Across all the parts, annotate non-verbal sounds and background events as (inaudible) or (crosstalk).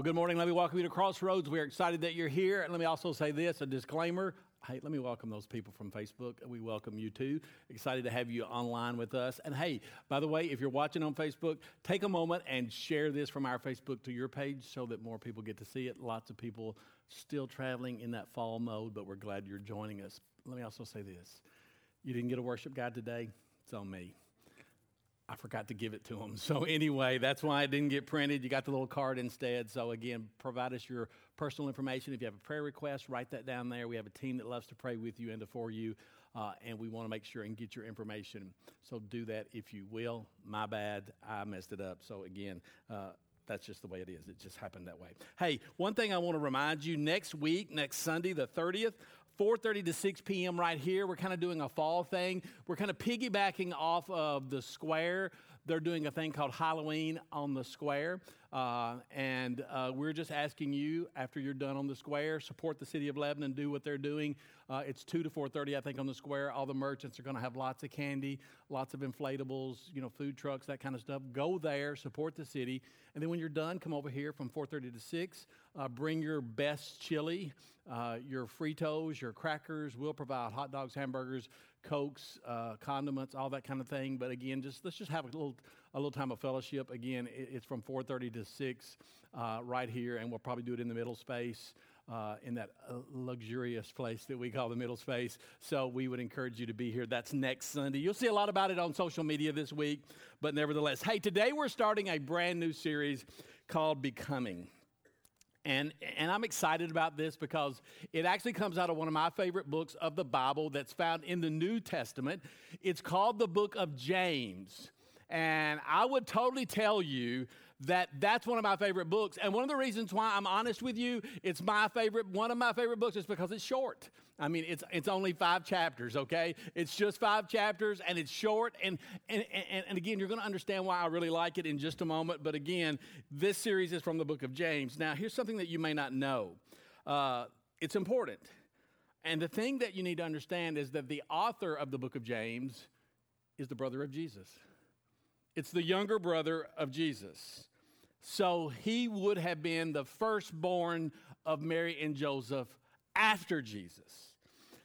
Well, good morning. Let me welcome you to Crossroads. We're excited that you're here. And let me also say this a disclaimer. Hey, let me welcome those people from Facebook. We welcome you too. Excited to have you online with us. And hey, by the way, if you're watching on Facebook, take a moment and share this from our Facebook to your page so that more people get to see it. Lots of people still traveling in that fall mode, but we're glad you're joining us. Let me also say this you didn't get a worship guide today, it's on me. I forgot to give it to them. (laughs) So, anyway, that's why it didn't get printed. You got the little card instead. So, again, provide us your personal information. If you have a prayer request, write that down there. We have a team that loves to pray with you and for you, uh, and we want to make sure and get your information. So, do that if you will. My bad. I messed it up. So, again, uh, that's just the way it is. It just happened that way. Hey, one thing I want to remind you next week, next Sunday, the 30th, 4.30 to 6 p.m. right here. We're kind of doing a fall thing. We're kind of piggybacking off of the square. They're doing a thing called Halloween on the square. Uh, and uh, we're just asking you, after you're done on the square, support the city of Lebanon, do what they're doing. Uh, it's 2 to 4.30, I think, on the square. All the merchants are going to have lots of candy, lots of inflatables, you know, food trucks, that kind of stuff. Go there, support the city. And then when you're done, come over here from 4.30 to 6. Uh, bring your best chili, uh, your Fritos, your crackers. We'll provide hot dogs, hamburgers, cokes, uh, condiments, all that kind of thing. But again, just let's just have a little a little time of fellowship. Again, it's from 4:30 to 6 uh, right here, and we'll probably do it in the middle space. Uh, in that uh, luxurious place that we call the middle space. So we would encourage you to be here. That's next Sunday. You'll see a lot about it on social media this week, but nevertheless, hey, today we're starting a brand new series called Becoming. And, and I'm excited about this because it actually comes out of one of my favorite books of the Bible that's found in the New Testament. It's called the book of James. And I would totally tell you that that's one of my favorite books. And one of the reasons why I'm honest with you, it's my favorite, one of my favorite books is because it's short. I mean, it's, it's only five chapters, okay? It's just five chapters and it's short. And, and, and, and again, you're going to understand why I really like it in just a moment. But again, this series is from the book of James. Now, here's something that you may not know uh, it's important. And the thing that you need to understand is that the author of the book of James is the brother of Jesus. It's the younger brother of Jesus. So he would have been the firstborn of Mary and Joseph after Jesus.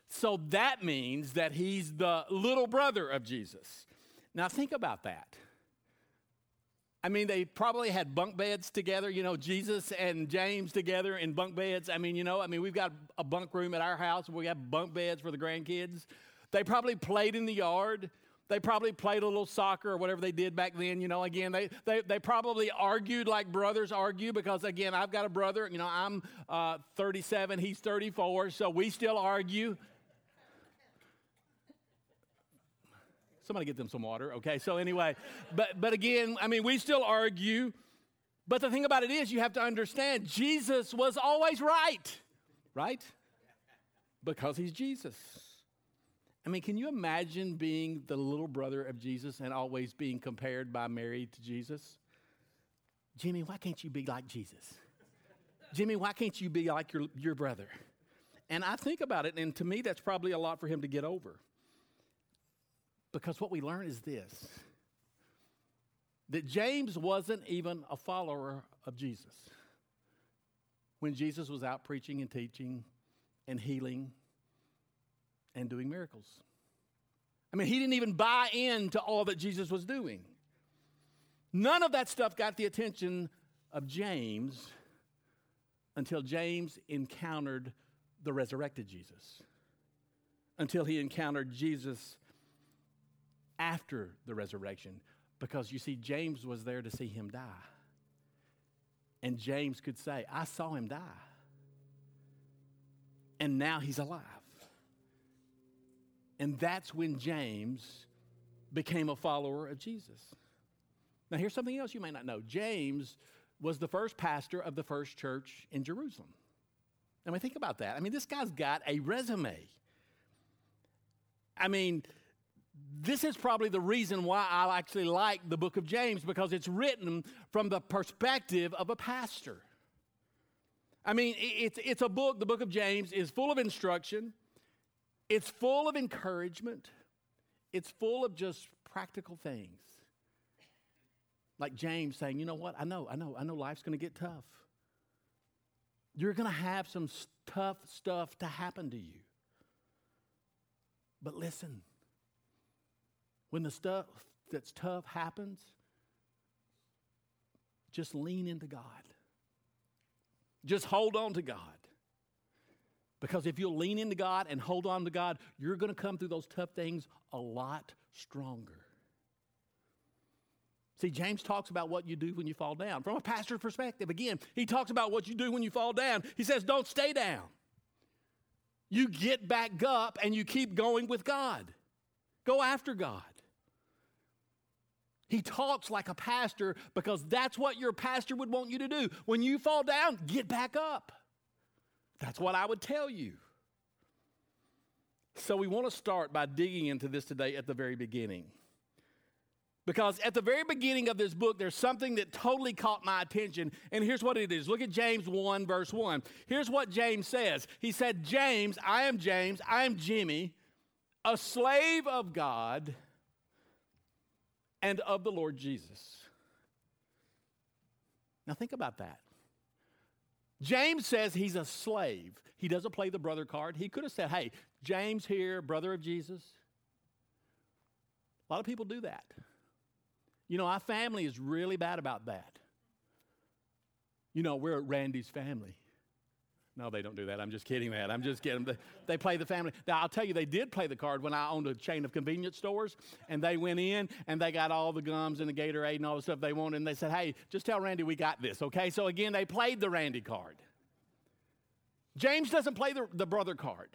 So that means that he's the little brother of Jesus. Now think about that. I mean, they probably had bunk beds together, you know, Jesus and James together in bunk beds. I mean, you know, I mean, we've got a bunk room at our house. We have bunk beds for the grandkids. They probably played in the yard. They probably played a little soccer or whatever they did back then. You know, again, they, they, they probably argued like brothers argue because, again, I've got a brother. You know, I'm uh, 37, he's 34, so we still argue. Somebody get them some water, okay? So, anyway, but, but again, I mean, we still argue. But the thing about it is, you have to understand Jesus was always right, right? Because he's Jesus. I mean, can you imagine being the little brother of Jesus and always being compared by Mary to Jesus? Jimmy, why can't you be like Jesus? Jimmy, why can't you be like your, your brother? And I think about it, and to me, that's probably a lot for him to get over. Because what we learn is this that James wasn't even a follower of Jesus. When Jesus was out preaching and teaching and healing and doing miracles. I mean, he didn't even buy into all that Jesus was doing. None of that stuff got the attention of James until James encountered the resurrected Jesus, until he encountered Jesus after the resurrection. Because you see, James was there to see him die. And James could say, I saw him die. And now he's alive. And that's when James became a follower of Jesus. Now, here's something else you may not know James was the first pastor of the first church in Jerusalem. I mean, think about that. I mean, this guy's got a resume. I mean, this is probably the reason why I actually like the book of James because it's written from the perspective of a pastor. I mean, it's, it's a book, the book of James is full of instruction. It's full of encouragement, it's full of just practical things. Like James saying, you know what? I know, I know, I know life's going to get tough. You're going to have some tough stuff to happen to you. But listen, when the stuff that's tough happens, just lean into God. Just hold on to God. Because if you'll lean into God and hold on to God, you're going to come through those tough things a lot stronger. See, James talks about what you do when you fall down. From a pastor's perspective, again, he talks about what you do when you fall down. He says, don't stay down. You get back up and you keep going with God. Go after God. He talks like a pastor because that's what your pastor would want you to do. When you fall down, get back up. That's what I would tell you. So, we want to start by digging into this today at the very beginning. Because at the very beginning of this book, there's something that totally caught my attention. And here's what it is. Look at James 1, verse 1. Here's what James says He said, James, I am James, I am Jimmy, a slave of God and of the Lord Jesus. Now think about that. James says he's a slave. He doesn't play the brother card. He could have said, Hey, James here, brother of Jesus. A lot of people do that. You know, our family is really bad about that. You know, we're Randy's family. No, they don't do that. I'm just kidding that. I'm just kidding. They play the family. Now, I'll tell you, they did play the card when I owned a chain of convenience stores, and they went in and they got all the gums and the Gatorade and all the stuff they wanted, and they said, hey, just tell Randy we got this, okay? So again, they played the Randy card. James doesn't play the, the brother card.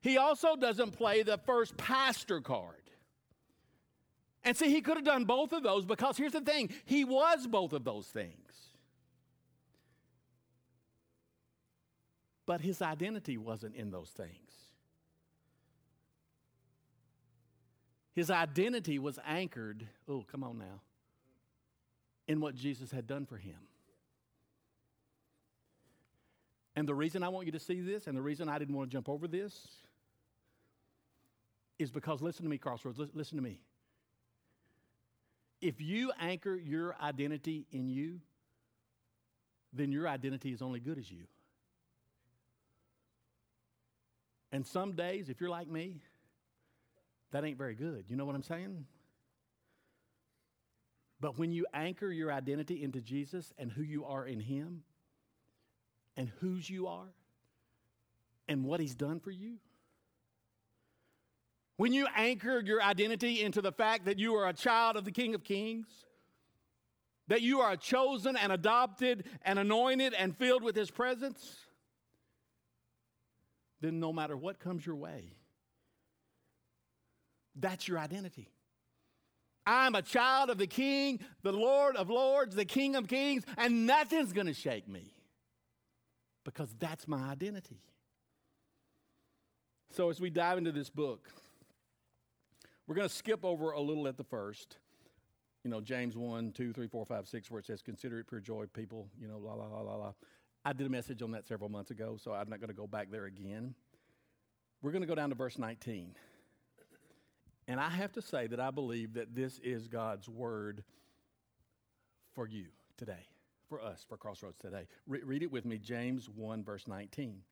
He also doesn't play the first pastor card. And see, he could have done both of those because here's the thing he was both of those things. But his identity wasn't in those things. His identity was anchored, oh, come on now, in what Jesus had done for him. And the reason I want you to see this, and the reason I didn't want to jump over this, is because listen to me, Crossroads, listen to me. If you anchor your identity in you, then your identity is only good as you. And some days, if you're like me, that ain't very good. You know what I'm saying? But when you anchor your identity into Jesus and who you are in Him, and whose you are, and what He's done for you, when you anchor your identity into the fact that you are a child of the King of Kings, that you are chosen and adopted and anointed and filled with His presence, then no matter what comes your way, that's your identity. I'm a child of the King, the Lord of Lords, the King of Kings, and nothing's going to shake me because that's my identity. So, as we dive into this book, we're going to skip over a little at the first. You know, James 1, 2, 3, 4, 5, 6, where it says, Consider it pure joy, people, you know, la, la, la, la, la. I did a message on that several months ago, so I'm not going to go back there again. We're going to go down to verse 19. And I have to say that I believe that this is God's word for you today, for us, for Crossroads today. Re- read it with me, James 1, verse 19.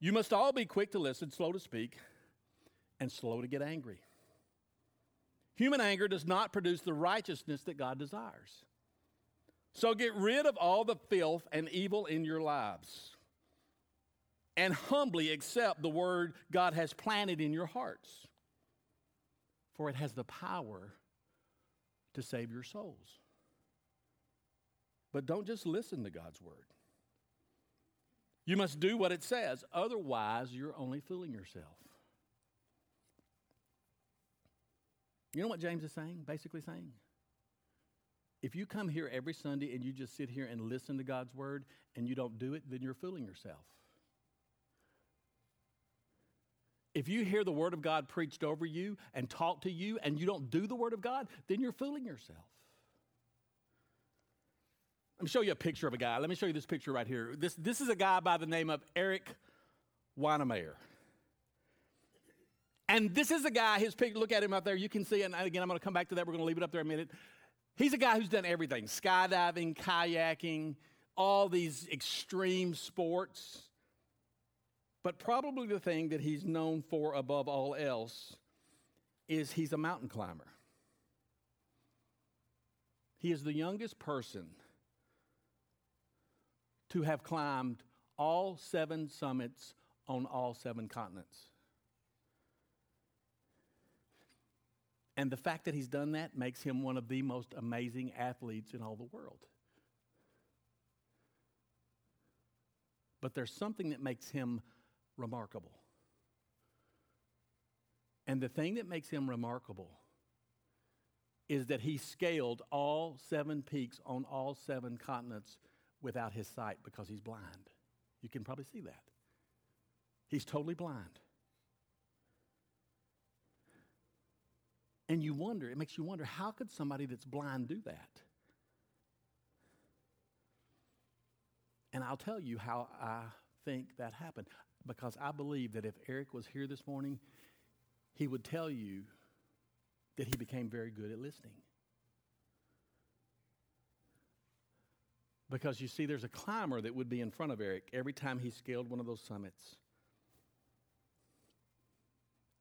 You must all be quick to listen, slow to speak and slow to get angry. Human anger does not produce the righteousness that God desires. So get rid of all the filth and evil in your lives and humbly accept the word God has planted in your hearts, for it has the power to save your souls. But don't just listen to God's word. You must do what it says, otherwise, you're only fooling yourself. You know what James is saying? Basically saying, if you come here every Sunday and you just sit here and listen to God's word and you don't do it, then you're fooling yourself. If you hear the word of God preached over you and taught to you and you don't do the word of God, then you're fooling yourself. Let me show you a picture of a guy. Let me show you this picture right here. This, this is a guy by the name of Eric Weihenmayer. And this is a guy, his picture, look at him out there. You can see, and again, I'm going to come back to that. We're going to leave it up there a minute. He's a guy who's done everything skydiving, kayaking, all these extreme sports. But probably the thing that he's known for above all else is he's a mountain climber. He is the youngest person to have climbed all seven summits on all seven continents. And the fact that he's done that makes him one of the most amazing athletes in all the world. But there's something that makes him remarkable. And the thing that makes him remarkable is that he scaled all seven peaks on all seven continents without his sight because he's blind. You can probably see that. He's totally blind. And you wonder, it makes you wonder, how could somebody that's blind do that? And I'll tell you how I think that happened because I believe that if Eric was here this morning, he would tell you that he became very good at listening. Because you see, there's a climber that would be in front of Eric every time he scaled one of those summits.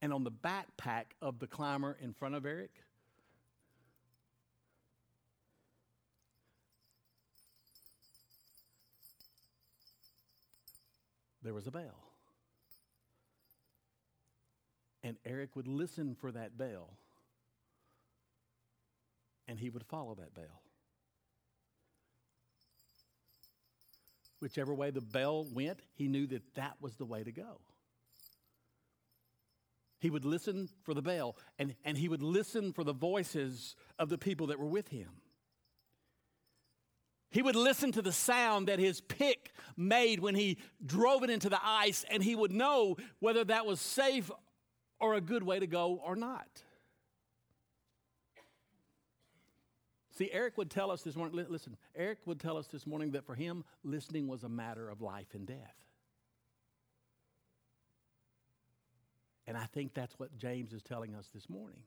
And on the backpack of the climber in front of Eric, there was a bell. And Eric would listen for that bell, and he would follow that bell. Whichever way the bell went, he knew that that was the way to go. He would listen for the bell, and, and he would listen for the voices of the people that were with him. He would listen to the sound that his pick made when he drove it into the ice, and he would know whether that was safe or a good way to go or not. See, Eric would tell us this morning, listen, Eric would tell us this morning that for him, listening was a matter of life and death. And I think that's what James is telling us this morning.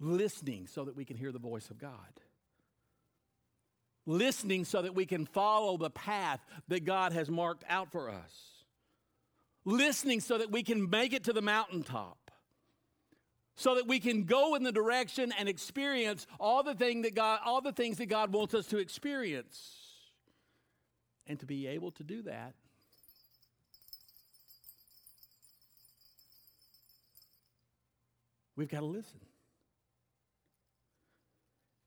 listening so that we can hear the voice of God. Listening so that we can follow the path that God has marked out for us. Listening so that we can make it to the mountaintop. So that we can go in the direction and experience all the thing that God all the things that God wants us to experience. And to be able to do that We've got to listen.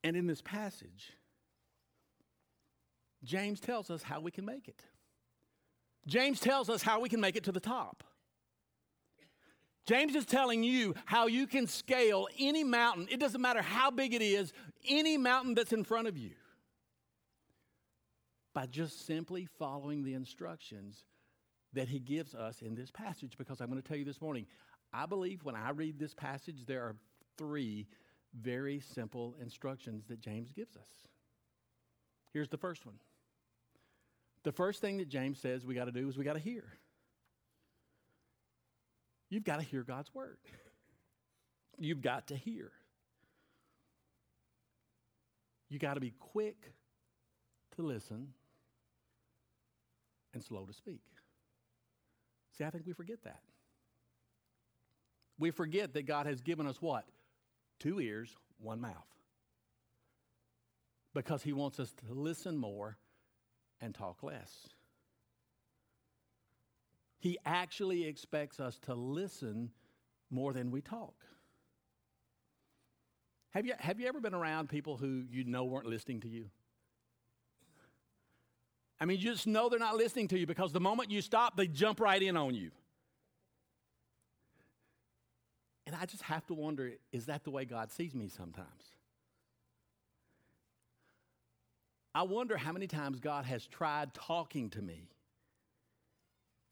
And in this passage, James tells us how we can make it. James tells us how we can make it to the top. James is telling you how you can scale any mountain. It doesn't matter how big it is, any mountain that's in front of you, by just simply following the instructions that he gives us in this passage. Because I'm going to tell you this morning, I believe when I read this passage, there are three very simple instructions that James gives us. Here's the first one. The first thing that James says we got to do is we got to hear. You've got to hear God's word. You've got to hear. You got to be quick to listen and slow to speak. See, I think we forget that. We forget that God has given us what? two ears, one mouth. Because he wants us to listen more and talk less. He actually expects us to listen more than we talk. Have you, have you ever been around people who you know weren't listening to you? I mean, you just know they're not listening to you because the moment you stop, they jump right in on you. And I just have to wonder is that the way God sees me sometimes? I wonder how many times God has tried talking to me.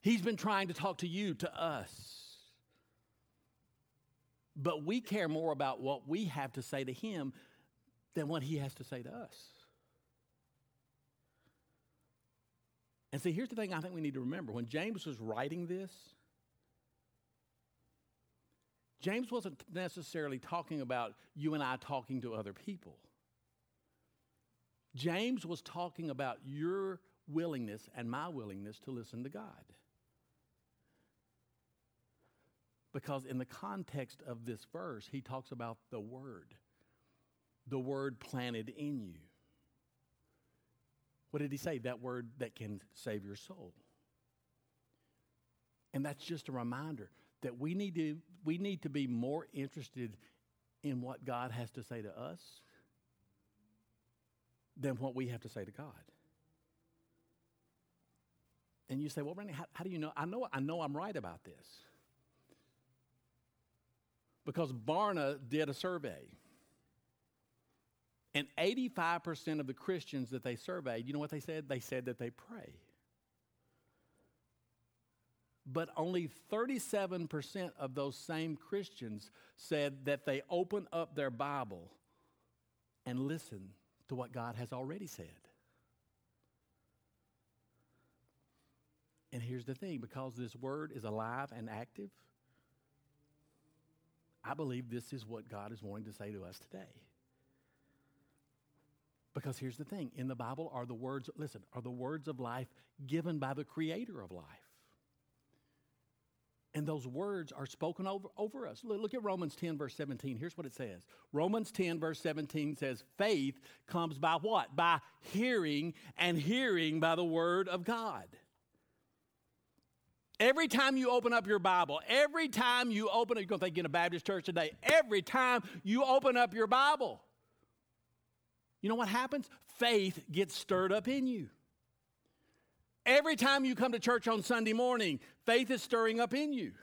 He's been trying to talk to you, to us. But we care more about what we have to say to Him than what He has to say to us. And see, here's the thing I think we need to remember. When James was writing this, James wasn't necessarily talking about you and I talking to other people. James was talking about your willingness and my willingness to listen to God. Because in the context of this verse, he talks about the Word, the Word planted in you. What did he say? That Word that can save your soul. And that's just a reminder that we need to, we need to be more interested in what God has to say to us than what we have to say to God. And you say, well, Randy, how, how do you know? I know I know I'm right about this. Because Barna did a survey. And 85% of the Christians that they surveyed, you know what they said? They said that they pray. But only 37% of those same Christians said that they open up their Bible and listen to what God has already said. And here's the thing because this word is alive and active, I believe this is what God is wanting to say to us today. Because here's the thing in the Bible are the words, listen, are the words of life given by the creator of life. And those words are spoken over, over us. Look, at Romans 10, verse 17. Here's what it says Romans 10, verse 17 says, Faith comes by what? By hearing, and hearing by the word of God. Every time you open up your Bible, every time you open it, you're going to think in a Baptist church today, every time you open up your Bible, you know what happens? Faith gets stirred up in you. Every time you come to church on Sunday morning, faith is stirring up in you.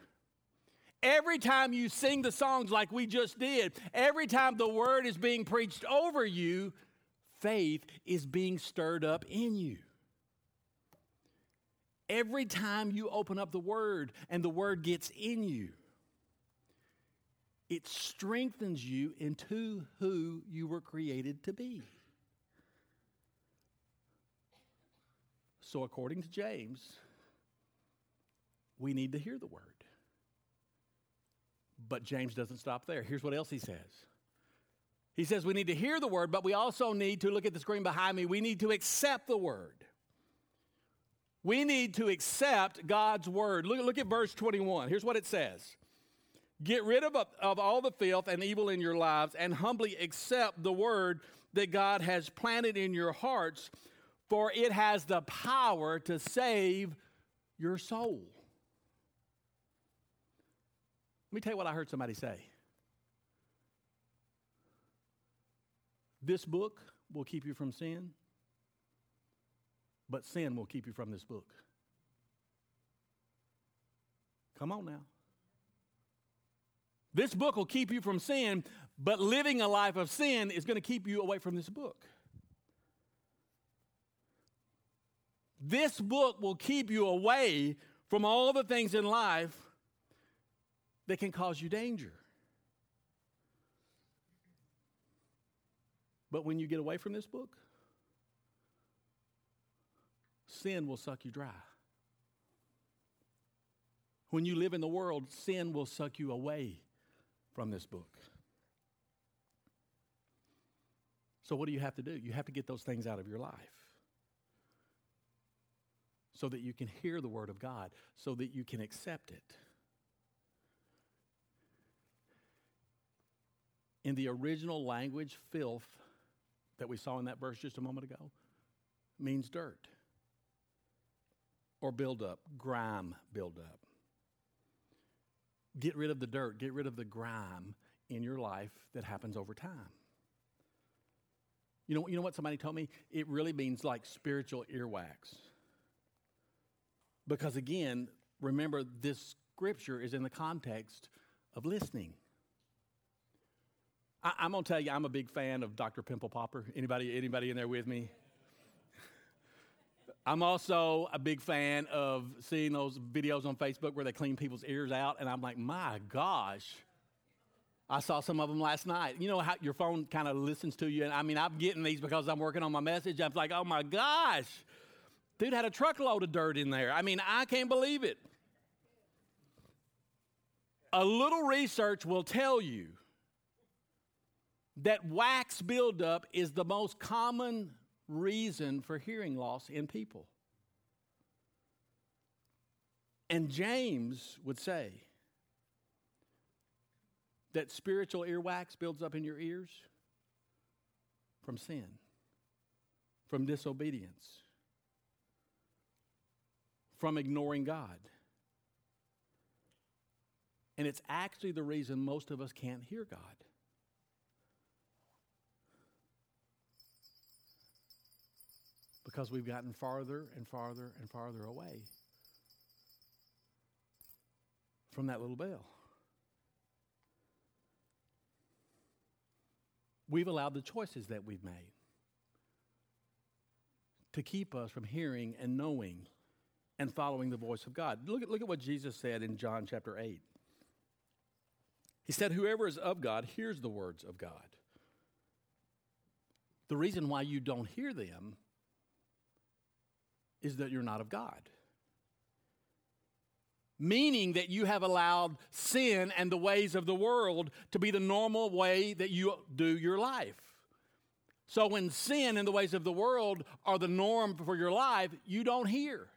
Every time you sing the songs like we just did, every time the word is being preached over you, faith is being stirred up in you. Every time you open up the word and the word gets in you, it strengthens you into who you were created to be. So, according to James, we need to hear the word. But James doesn't stop there. Here's what else he says. He says we need to hear the word, but we also need to look at the screen behind me. We need to accept the word. We need to accept God's word. Look, look at verse 21. Here's what it says Get rid of, of all the filth and evil in your lives and humbly accept the word that God has planted in your hearts for it has the power to save your soul. Let me tell you what I heard somebody say. This book will keep you from sin, but sin will keep you from this book. Come on now. This book will keep you from sin, but living a life of sin is going to keep you away from this book. This book will keep you away from all the things in life that can cause you danger. But when you get away from this book, sin will suck you dry. When you live in the world, sin will suck you away from this book. So, what do you have to do? You have to get those things out of your life so that you can hear the Word of God, so that you can accept it. In the original language, filth that we saw in that verse just a moment ago means dirt or buildup, grime buildup. Get rid of the dirt, get rid of the grime in your life that happens over time. You know, you know what somebody told me? It really means like spiritual earwax. Because again, remember, this scripture is in the context of listening. I, am gonna tell you, I'm a big fan of Dr. Pimple Popper. Anybody, anybody in there with me? (laughs) I'm also a big fan of seeing those videos on Facebook where they clean people's ears out, and I'm like, my gosh. I saw some of them last night. You know how your phone kind of listens to you, and I mean, I'm getting these because I'm working on my message. I'm like, oh my gosh. Dude had a truckload of dirt in there. I mean, I can't believe it. A little research will tell you that wax buildup is the most common reason for hearing loss in people. And James would say that spiritual earwax builds up in your ears from sin, from disobedience, from ignoring God. And it's actually the reason most of us can't hear God. Because we've gotten farther and farther and farther away from that little bell. We've allowed the choices that we've made to keep us from hearing and knowing and following the voice of God. Look at, look at what Jesus said in John chapter 8. He said, Whoever is of God hears the words of God. The reason why you don't hear them is that you're not of God. Meaning that you have allowed sin and the ways of the world to be the normal way that you do your life. So when sin and the ways of the world are the norm for your life, you don't hear.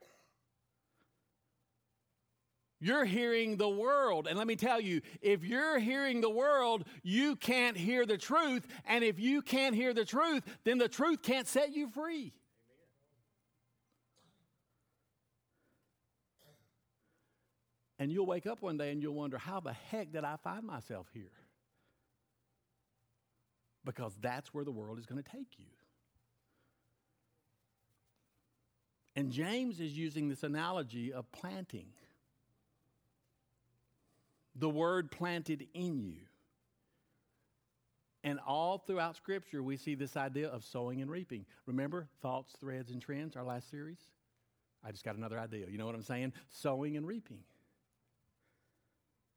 You're hearing the world. And let me tell you, if you're hearing the world, you can't hear the truth. And if you can't hear the truth, then the truth can't set you free. And you'll wake up one day and you'll wonder, how the heck did I find myself here? Because that's where the world is going to take you. And James is using this analogy of planting the word planted in you. And all throughout Scripture, we see this idea of sowing and reaping. Remember Thoughts, Threads, and Trends, our last series? I just got another idea. You know what I'm saying? Sowing and reaping.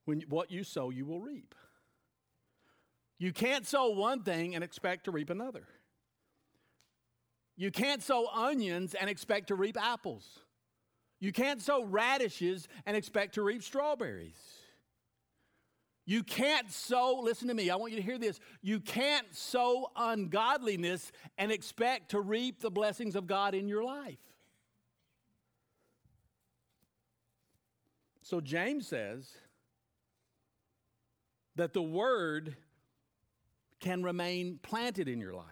When what you sow, you will reap. You can't sow one thing and expect to reap another. You can't sow onions and expect to reap apples. You can't sow radishes and expect to reap strawberries. You can't sow, listen to me, I want you to hear this. You can't sow ungodliness and expect to reap the blessings of God in your life. So James says that the word can remain planted in your life.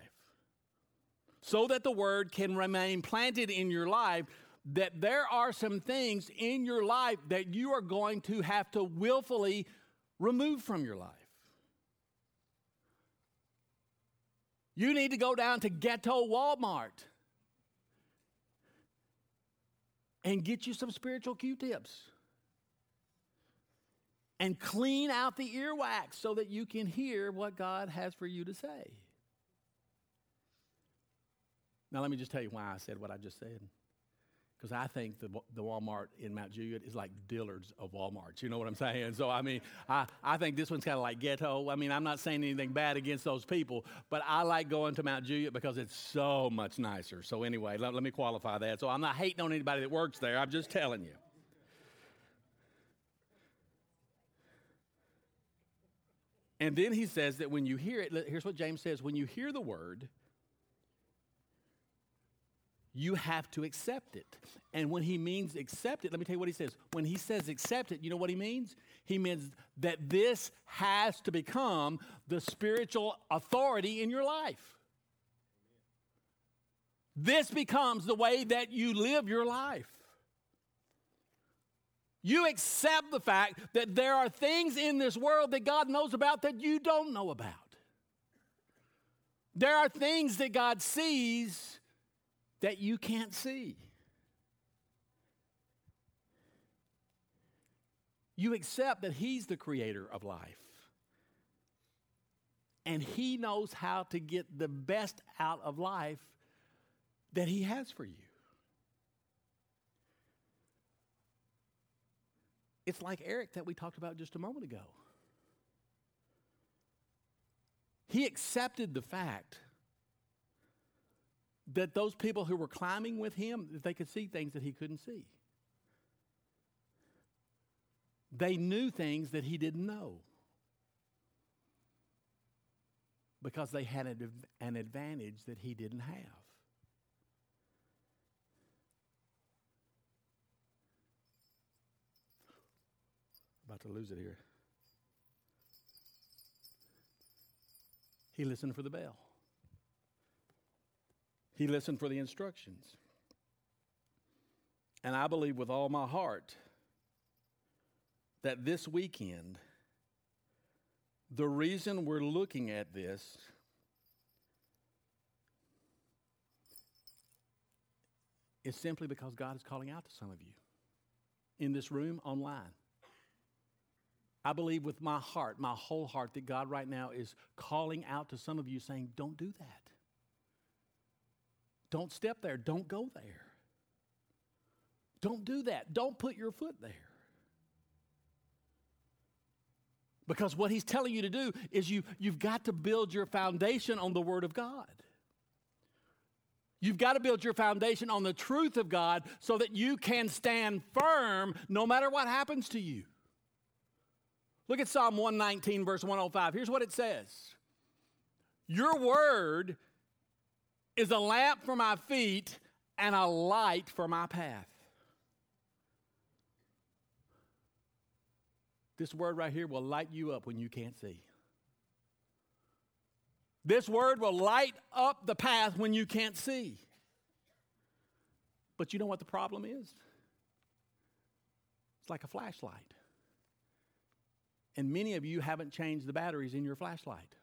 So that the word can remain planted in your life, that there are some things in your life that you are going to have to willfully removed from your life. You need to go down to ghetto Walmart and get you some spiritual Q tips and clean out the earwax so that you can hear what God has for you to say. Now, let me just tell you why I said what I just said because I think the, the Walmart in Mount Juliet is like Dillard's of Walmarts. You know what I'm saying? So, I mean, I, I think this one's kind of like ghetto. I mean, I'm not saying anything bad against those people, but I like going to Mount Juliet because it's so much nicer. So, anyway, let, let me qualify that. So, I'm not hating on anybody that works there, I'm just telling you. And then he says that when you hear it, here's what James says when you hear the word, you have to accept it. And when he means accept it, let me tell you what he says. When he says accept it, you know what he means? He means that this has to become the spiritual authority in your life. This becomes the way that you live your life. You accept the fact that there are things in this world that God knows about that you don't know about. There are things that God sees that you can't see. You accept that He's the creator of life. And He knows how to get the best out of life that He has for you. It's like Eric that we talked about just a moment ago. He accepted the fact that those people who were climbing with him that they could see things that he couldn't see. They knew things that he didn't know because they had an advantage that he didn't have. About to lose it here. He listened for the bell. He listened for the instructions. And I believe with all my heart that this weekend, the reason we're looking at this is simply because God is calling out to some of you in this room, online. I believe with my heart, my whole heart, that God right now is calling out to some of you saying, Don't do that. Don't step there. Don't go there. Don't do that. Don't put your foot there. Because what he's telling you to do is you, you've got to build your foundation on the Word of God. You've got to build your foundation on the truth of God so that you can stand firm no matter what happens to you. Look at Psalm 119, verse 105. Here's what it says Your word is a lamp for my feet and a light for my path. This word right here will light you up when you can't see. This word will light up the path when you can't see. But you know what the problem is? It's like a flashlight. And many of you haven't changed the batteries in your flashlight.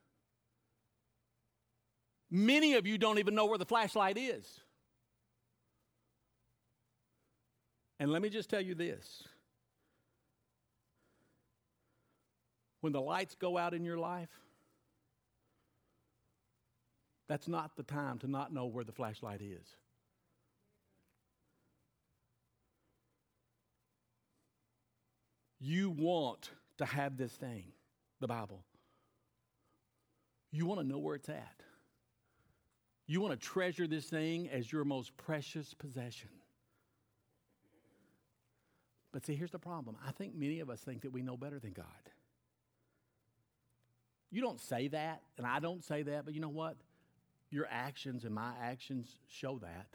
Many of you don't even know where the flashlight is. And let me just tell you this when the lights go out in your life, that's not the time to not know where the flashlight is. You want to have this thing, the Bible. You want to know where it's at. You want to treasure this thing as your most precious possession. But see, here's the problem. I think many of us think that we know better than God. You don't say that, and I don't say that, but you know what? Your actions and my actions show that.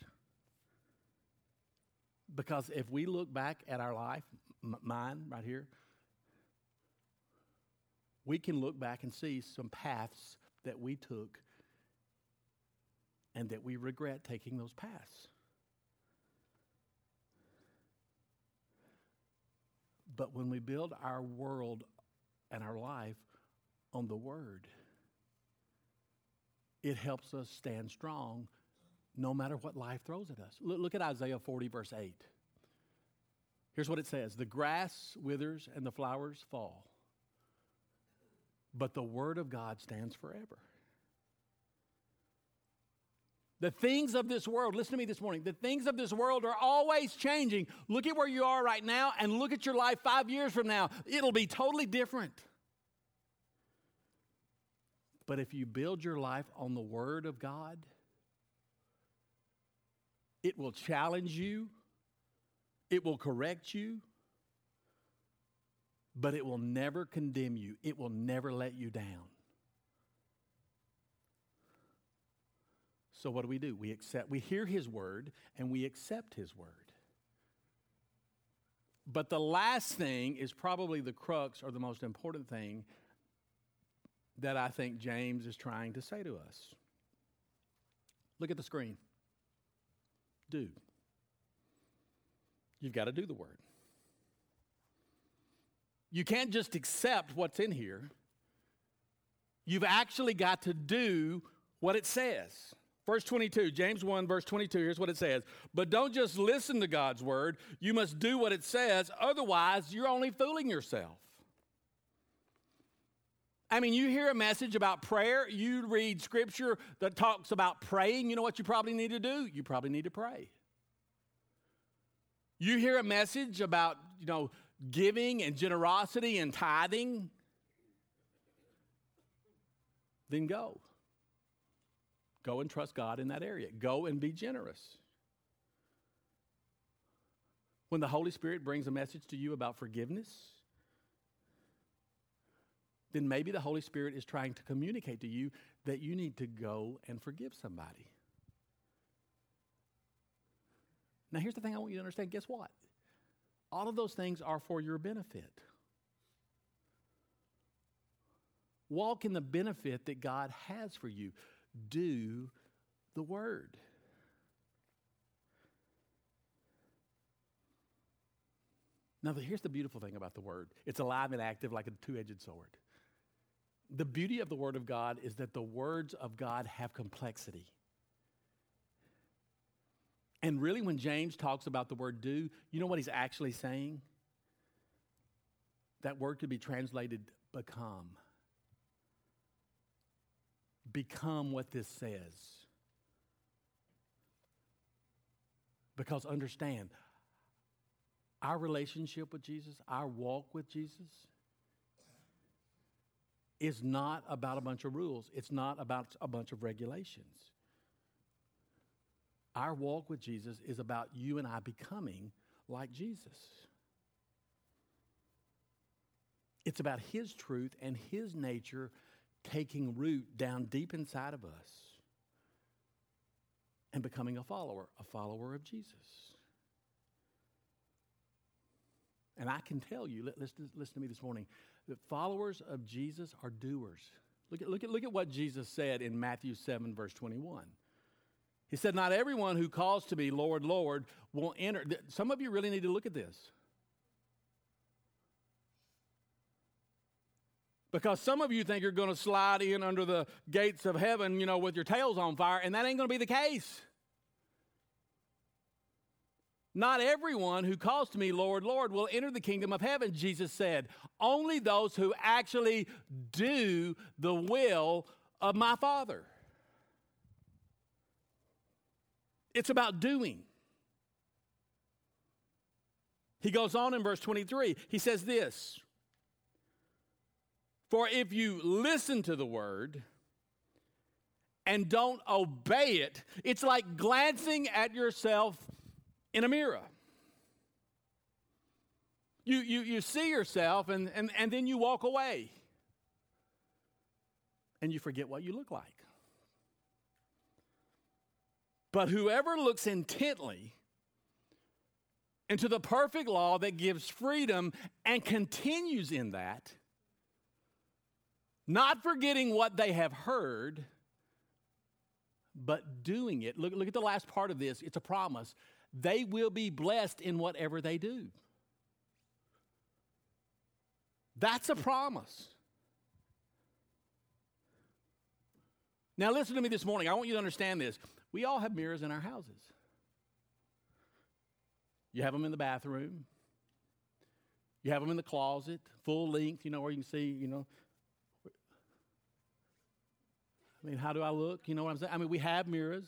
Because if we look back at our life, m- mine right here, we can look back and see some paths that we took and that we regret taking those paths. But when we build our world and our life on the Word, it helps us stand strong no matter what life throws at us. Look, at Isaiah 40, verse 8. Here's what it says The grass withers and the flowers fall, but the Word of God stands forever. The things of this world, listen to me this morning, the things of this world are always changing. Look at where you are right now and look at your life five years from now. It'll be totally different. But if you build your life on the Word of God, it will challenge you, it will correct you, but it will never condemn you, it will never let you down. So what do we do? We accept we hear his word and we accept his word. But the last thing is probably the crux or the most important thing that I think James is trying to say to us. Look at the screen. Do. You've got to do the word. You can't just accept what's in here. You've actually got to do what it says. Verse 22, James 1, verse 22, here's what it says. But don't just listen to God's word, you must do what it says, otherwise, you're only fooling yourself. I mean, you hear a message about prayer, you read scripture that talks about praying. You know what you probably need to do? You probably need to pray. You hear a message about, you know, giving and generosity and tithing, then go. Go and trust God in that area. Go and be generous. When the Holy Spirit brings a message to you about forgiveness, then maybe the Holy Spirit is trying to communicate to you that you need to go and forgive somebody. Now, here's the thing I want you to understand guess what? All of those things are for your benefit. Walk in the benefit that God has for you. Do the word. Now, here's the beautiful thing about the word it's alive and active like a two edged sword. The beauty of the word of God is that the words of God have complexity. And really, when James talks about the word do, you know what he's actually saying? That word could be translated become. Become what this says. Because understand, our relationship with Jesus, our walk with Jesus, is not about a bunch of rules. It's not about a bunch of regulations. Our walk with Jesus is about you and I becoming like Jesus. It's about His truth and His nature taking root down deep inside of us and becoming a follower, a follower of Jesus. And I can tell you, listen, listen to me this morning, that followers of Jesus are doers. Look at, look, at, look at what Jesus said in Matthew 7, verse 21. He said, Not everyone who calls to me, Lord, Lord, will enter. Some of you really need to look at this. Because some of you think you're going to slide in under the gates of heaven, you know, with your tails on fire, and that ain't going to be the case. Not everyone who calls to me, Lord, Lord, will enter the kingdom of heaven, Jesus said. Only those who actually do the will of my Father. It's about doing. He goes on in verse 23. He says this For if you listen to the word and don't obey it, it's like glancing at yourself in a mirror. You, you, you see yourself and, and, and then you walk away and you forget what you look like. But whoever looks intently into the perfect law that gives freedom and continues in that, not forgetting what they have heard, but doing it. Look, look at the last part of this. It's a promise they will be blessed in whatever they do. That's a promise. Now, listen to me this morning. I want you to understand this. We all have mirrors in our houses. You have them in the bathroom, you have them in the closet, full length, you know, where you can see, you know. I mean, how do I look? You know what I'm saying? I mean, we have mirrors.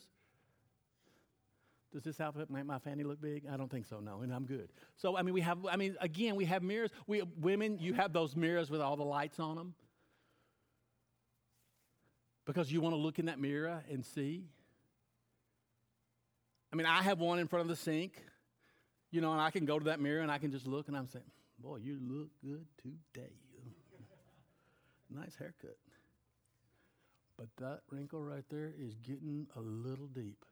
Does this outfit make my fanny look big? I don't think so, no, and I'm good. So, I mean, we have, I mean, again, we have mirrors. We, women, you have those mirrors with all the lights on them because you want to look in that mirror and see. I mean, I have one in front of the sink, you know, and I can go to that mirror and I can just look and I'm saying, boy, you look good today. (laughs) nice haircut. But that wrinkle right there is getting a little deep.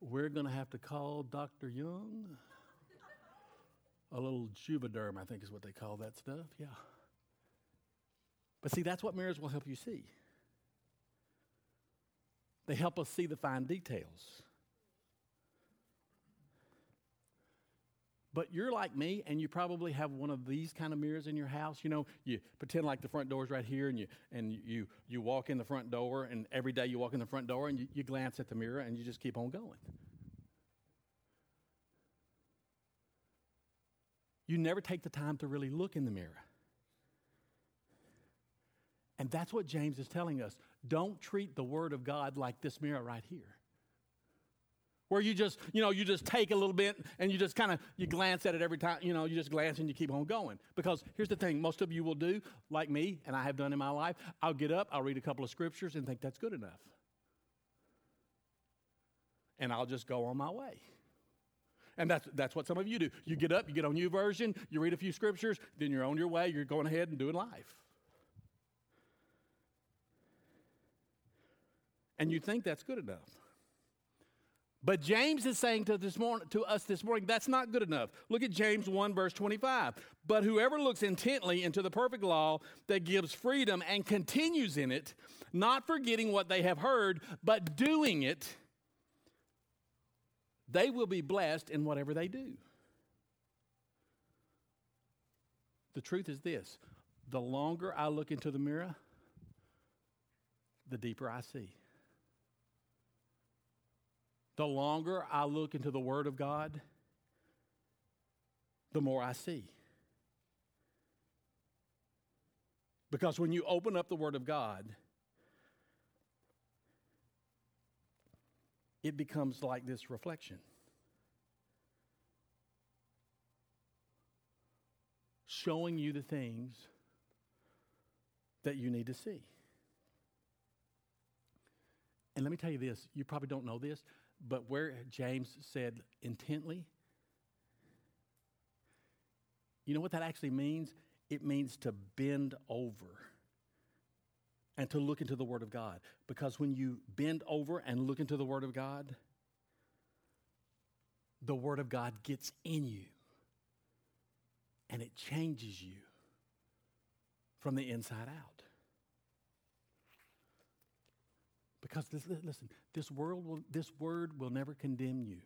We're going to have to call Dr. Young. A little juvederm, I think is what they call that stuff. Yeah. But see, that's what mirrors will help you see. They help us see the fine details. But you're like me, and you probably have one of these kind of mirrors in your house. You know, you pretend like the front door's right here, and you and you you walk in the front door, and every day you walk in the front door, and you, you glance at the mirror, and you just keep on going. You never take the time to really look in the mirror. And that's what James is telling us. Don't treat the Word of God like this mirror right here where you just, you know, you just take a little bit and you just kind of, you glance at it every time, you know, you just glance and you keep on going. Because here's the thing, most of you will do, like me, and I have done in my life, I'll get up, I'll read a couple of scriptures and think that's good enough. And I'll just go on my way. And that's, that's what some of you do. You get up, you get on YouVersion, you read a few scriptures, then you're on your way, you're going ahead and doing life. And you think that's good enough. But James is saying to, this morning, to us this morning, that's not good enough. Look at James 1, verse 25. But whoever looks intently into the perfect law that gives freedom and continues in it, not forgetting what they have heard, but doing it, they will be blessed in whatever they do. The truth is this the longer I look into the mirror, the deeper I see. The longer I look into the Word of God, the more I see. Because when you open up the Word of God, it becomes like this reflection. Showing you the things that you need to see. And let me tell you this you probably don't know this, but where James said intently, you know what that actually means? It means to bend over and to look into the Word of God. Because when you bend over and look into the Word of God, the Word of God gets in you and it changes you from the inside out. Because this, listen, this world will, this word will never condemn you.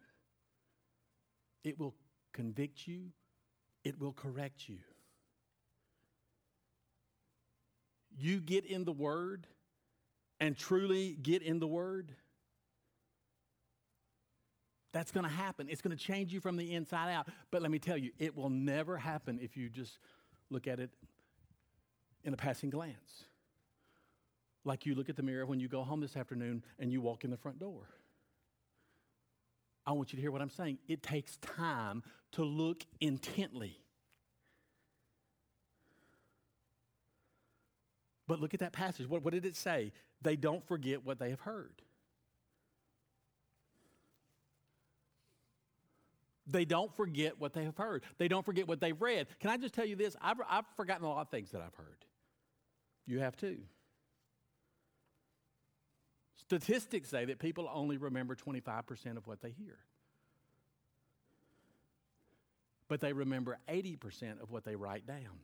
It will convict you. It will correct you. You get in the word and truly get in the word. That's going to happen. It's going to change you from the inside out. But let me tell you, it will never happen if you just look at it in a passing glance like you look at the mirror when you go home this afternoon and you walk in the front door. I want you to hear what I'm saying. It takes time to look intently. But look at that passage. What, what did it say? They don't forget what they have heard. They don't forget what they have heard. They don't forget what they've read. Can I just tell you this? I've, I've forgotten a lot of things that I've heard. You have too. Statistics say that people only remember 25% of what they hear. But they remember 80% of what they write down.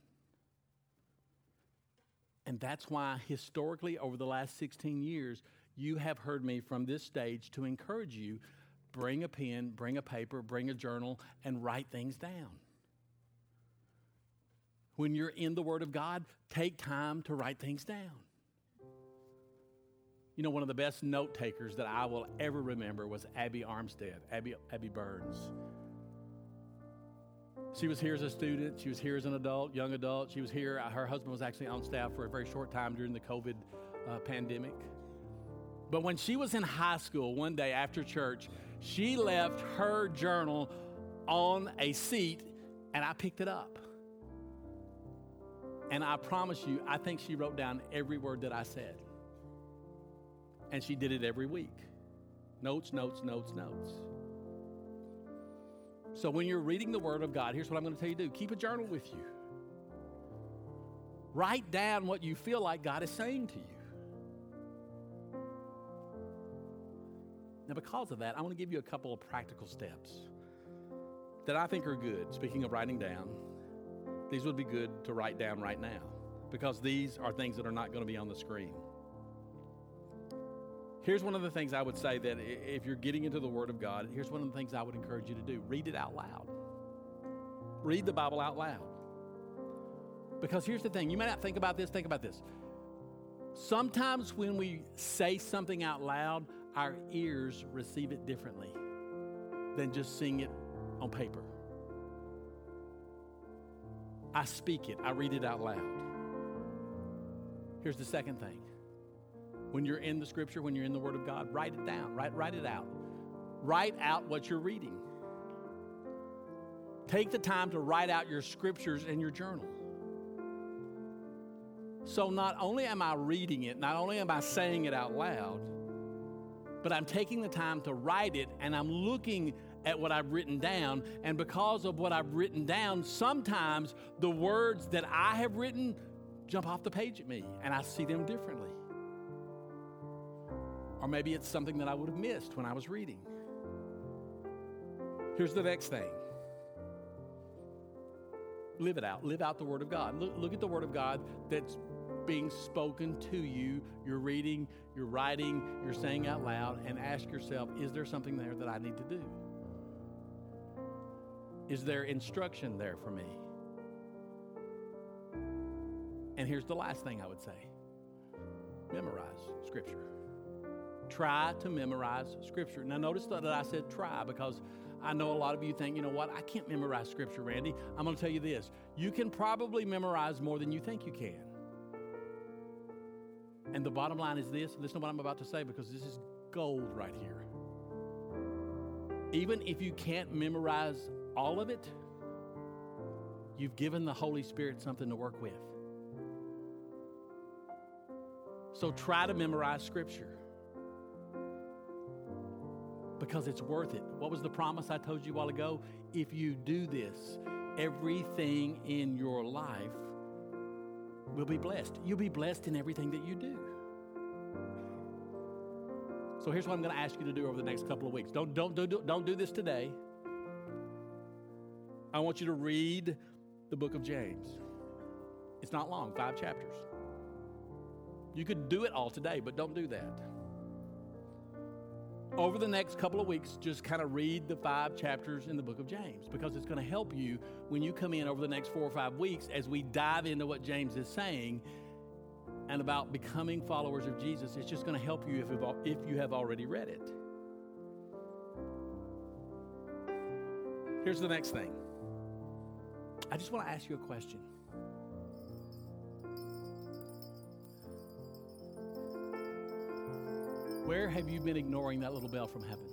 And that's why, historically, over the last 16 years, you have heard me from this stage to encourage you bring a pen, bring a paper, bring a journal, and write things down. When you're in the Word of God, take time to write things down. You know, one of the best note takers that I will ever remember was Abby Armstead, Abby, Abby Burns. She was here as a student. She was here as an adult, young adult. She was here. Her husband was actually on staff for a very short time during the COVID uh, pandemic. But when she was in high school, one day after church, she left her journal on a seat and I picked it up. And I promise you, I think she wrote down every word that I said. And she did it every week notes, notes, notes, notes. So when you're reading the Word of God, here's what I'm going to tell you to do keep a journal with you. Write down what you feel like God is saying to you. Now, because of that, I want to give you a couple of practical steps that I think are good. Speaking of writing down, these would be good to write down right now because these are things that are not going to be on the screen. Here's one of the things I would say that if you're getting into the Word of God, here's one of the things I would encourage you to do read it out loud. Read the Bible out loud. Because here's the thing you may not think about this, think about this. Sometimes when we say something out loud, our ears receive it differently than just seeing it on paper. I speak it, I read it out loud. Here's the second thing when you're in the scripture, when you're in the Word of God, write it down, write, write it out. Write out what you're reading. Take the time to write out your scriptures in your journal. So not only am I reading it, not only am I saying it out loud, but I'm taking the time to write it and I'm looking at what I've written down. And because of what I've written down, sometimes the words that I have written jump off the page at me and I see them differently. Or maybe it's something that I would have missed when I was reading. Here's the next thing live it out. Live out the Word of God. Look, look at the Word of God that's being spoken to you. You're reading, you're writing, you're saying out loud, and ask yourself is there something there that I need to do? Is there instruction there for me? And here's the last thing I would say memorize Scripture. Try to memorize Scripture. Now, notice that I said try because I know a lot of you think, you know what, I can't memorize Scripture, Randy. I'm going to tell you this you can probably memorize more than you think you can. And the bottom line is this listen to what I'm about to say because this is gold right here. Even if you can't memorize all of it, you've given the Holy Spirit something to work with. So try to memorize Scripture because it's worth it. What was the promise I told you a while ago? If you do this, everything in your life will be blessed. You'll be blessed in everything that you do. So here's what I'm going to ask you to do over the next couple of weeks. Don't, don't, do, don't do this today. I want you to read the book of James. It's not long, five chapters. You could do it all today, but don't do that. Over the next couple of weeks, just kind of read the five chapters in the book of James because it's going to help you when you come in over the next four or five weeks as we dive into what James is saying and about becoming followers of Jesus. It's just going to help you if, if you have already read it. Here's the next thing I just want to ask you a question. Where have you been ignoring that little bell from heaven?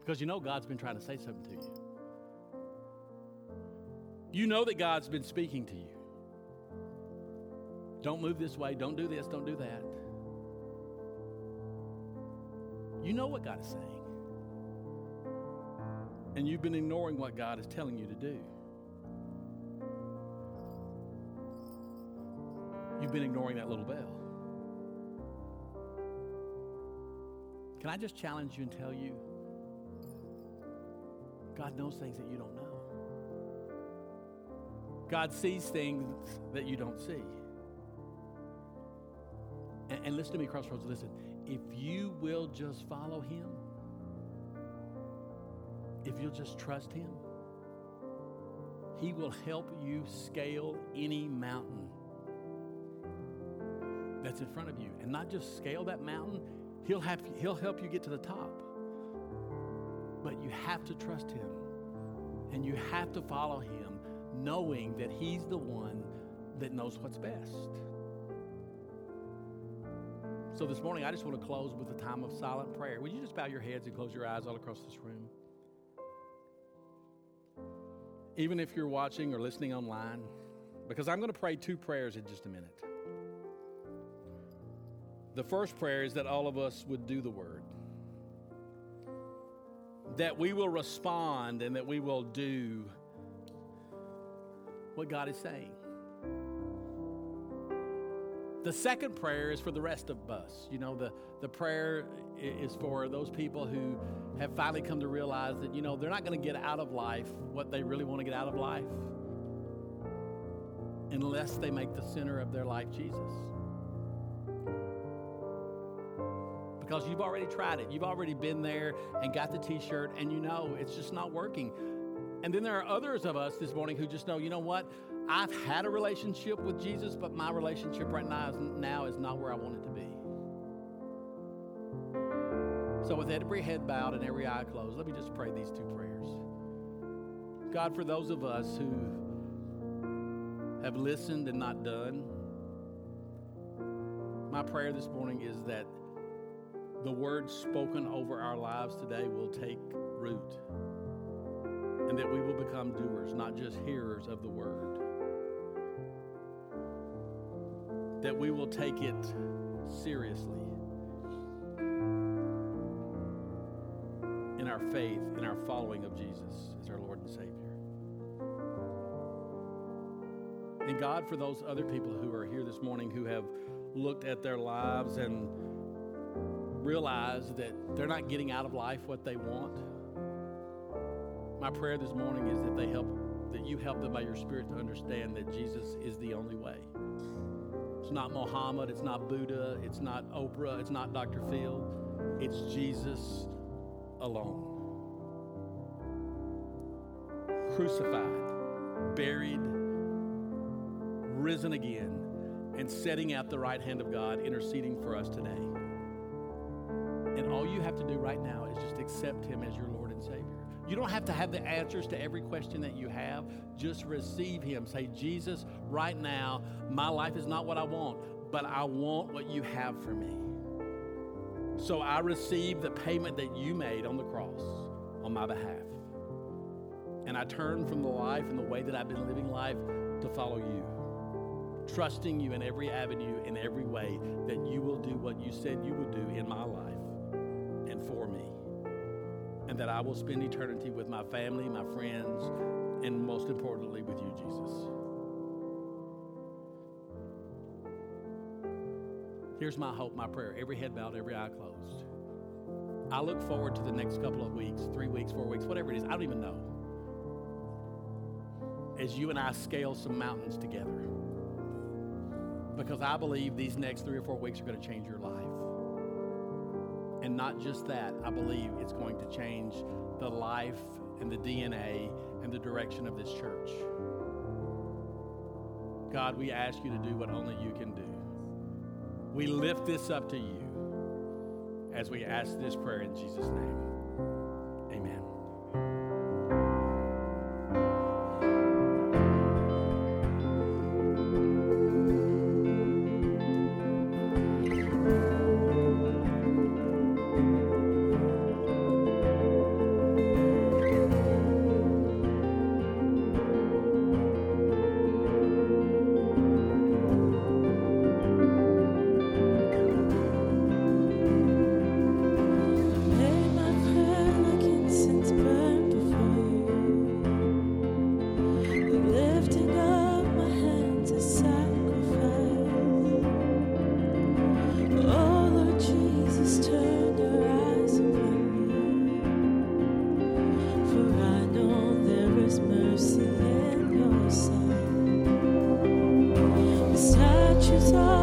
Because you know God's been trying to say something to you. You know that God's been speaking to you. Don't move this way, don't do this, don't do that. You know what God is saying. And you've been ignoring what God is telling you to do. You've been ignoring that little bell. Can I just challenge you and tell you God knows things that you don't know? God sees things that you don't see. And, and listen to me, Crossroads, listen. If you will just follow Him, if you'll just trust Him, He will help you scale any mountain that's in front of you. And not just scale that mountain, He'll, have, he'll help you get to the top. But you have to trust Him. And you have to follow Him, knowing that He's the one that knows what's best. So this morning, I just want to close with a time of silent prayer. Would you just bow your heads and close your eyes all across this room? Even if you're watching or listening online, because I'm going to pray two prayers in just a minute. The first prayer is that all of us would do the word, that we will respond and that we will do what God is saying. The second prayer is for the rest of us. You know, the, the prayer is for those people who have finally come to realize that, you know, they're not going to get out of life what they really want to get out of life unless they make the center of their life Jesus. Because you've already tried it. You've already been there and got the t shirt, and you know it's just not working. And then there are others of us this morning who just know, you know what? I've had a relationship with Jesus, but my relationship right now is, now is not where I want it to be. So, with every head bowed and every eye closed, let me just pray these two prayers. God, for those of us who have listened and not done, my prayer this morning is that the words spoken over our lives today will take root and that we will become doers, not just hearers of the word. That we will take it seriously in our faith, in our following of Jesus as our Lord and Savior. And God, for those other people who are here this morning who have looked at their lives and realize that they're not getting out of life what they want, my prayer this morning is that they help that you help them by your spirit to understand that Jesus is the only way. It's not Muhammad, it's not Buddha, it's not Oprah, it's not Dr. Phil. It's Jesus alone. Crucified, buried, risen again, and setting at the right hand of God, interceding for us today. And all you have to do right now is just accept Him as your Lord and Savior. You don't have to have the answers to every question that you have. Just receive Him. Say, Jesus, right now, my life is not what I want, but I want what you have for me. So I receive the payment that you made on the cross on my behalf. And I turn from the life and the way that I've been living life to follow you, trusting you in every avenue, in every way, that you will do what you said you would do in my life and for me and that I will spend eternity with my family, my friends, and most importantly, with you, Jesus. Here's my hope, my prayer every head bowed, every eye closed. I look forward to the next couple of weeks, three weeks, four weeks, whatever it is, I don't even know. As you and I scale some mountains together. Because I believe these next three or four weeks are going to change your life. And not just that, I believe it's going to change the life and the DNA and the direction of this church. God, we ask you to do what only you can do. We lift this up to you as we ask this prayer in Jesus' name. what you thought.